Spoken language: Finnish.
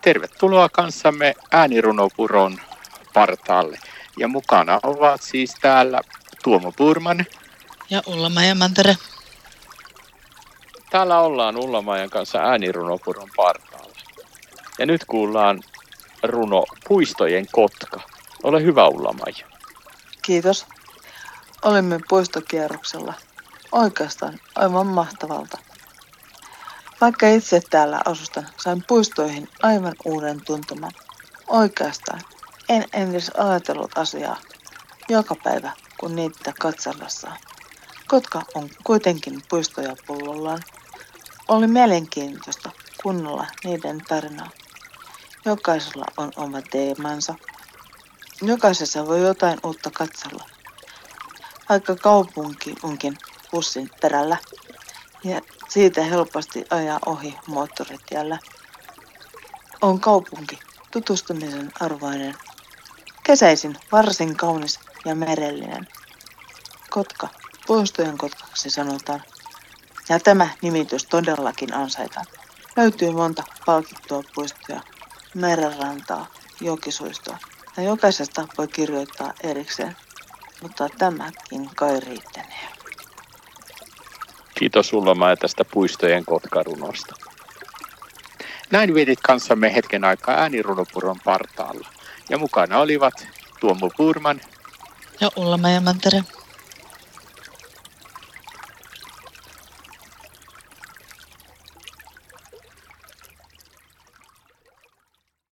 Tervetuloa kanssamme äänirunopuron partaalle. Ja mukana ovat siis täällä Tuomo Purman. Ja Ulla-Maija Mantere. Täällä ollaan Ulla-Maijan kanssa äänirunopuron partaalla. Ja nyt kuullaan runo Puistojen kotka. Ole hyvä Ulla-Maija. Kiitos. Olimme puistokierroksella. Oikeastaan aivan mahtavalta. Vaikka itse täällä asustan, sain puistoihin aivan uuden tuntuman. Oikeastaan en edes ajatellut asiaa joka päivä, kun niitä katsellessaan. Kotka on kuitenkin puistoja pullollaan. Oli mielenkiintoista kunnolla niiden tarinaa. Jokaisella on oma teemansa. Jokaisessa voi jotain uutta katsella. Vaikka kaupunki onkin bussin perällä ja siitä helposti ajaa ohi moottoritiellä. On kaupunki tutustumisen arvoinen. Kesäisin varsin kaunis ja merellinen. Kotka, puistojen kotkaksi sanotaan. Ja tämä nimitys todellakin ansaitaan. Löytyy monta palkittua puistoa, merenrantaa, jokisuistoa. Ja jokaisesta voi kirjoittaa erikseen, mutta tämäkin kai riittänee. Kiitos Ulla tästä puistojen kotkarunosta. Näin vietit kanssamme hetken aikaa äänirunopuron partaalla. Ja mukana olivat Tuomo Purman ja Ulla Mantere.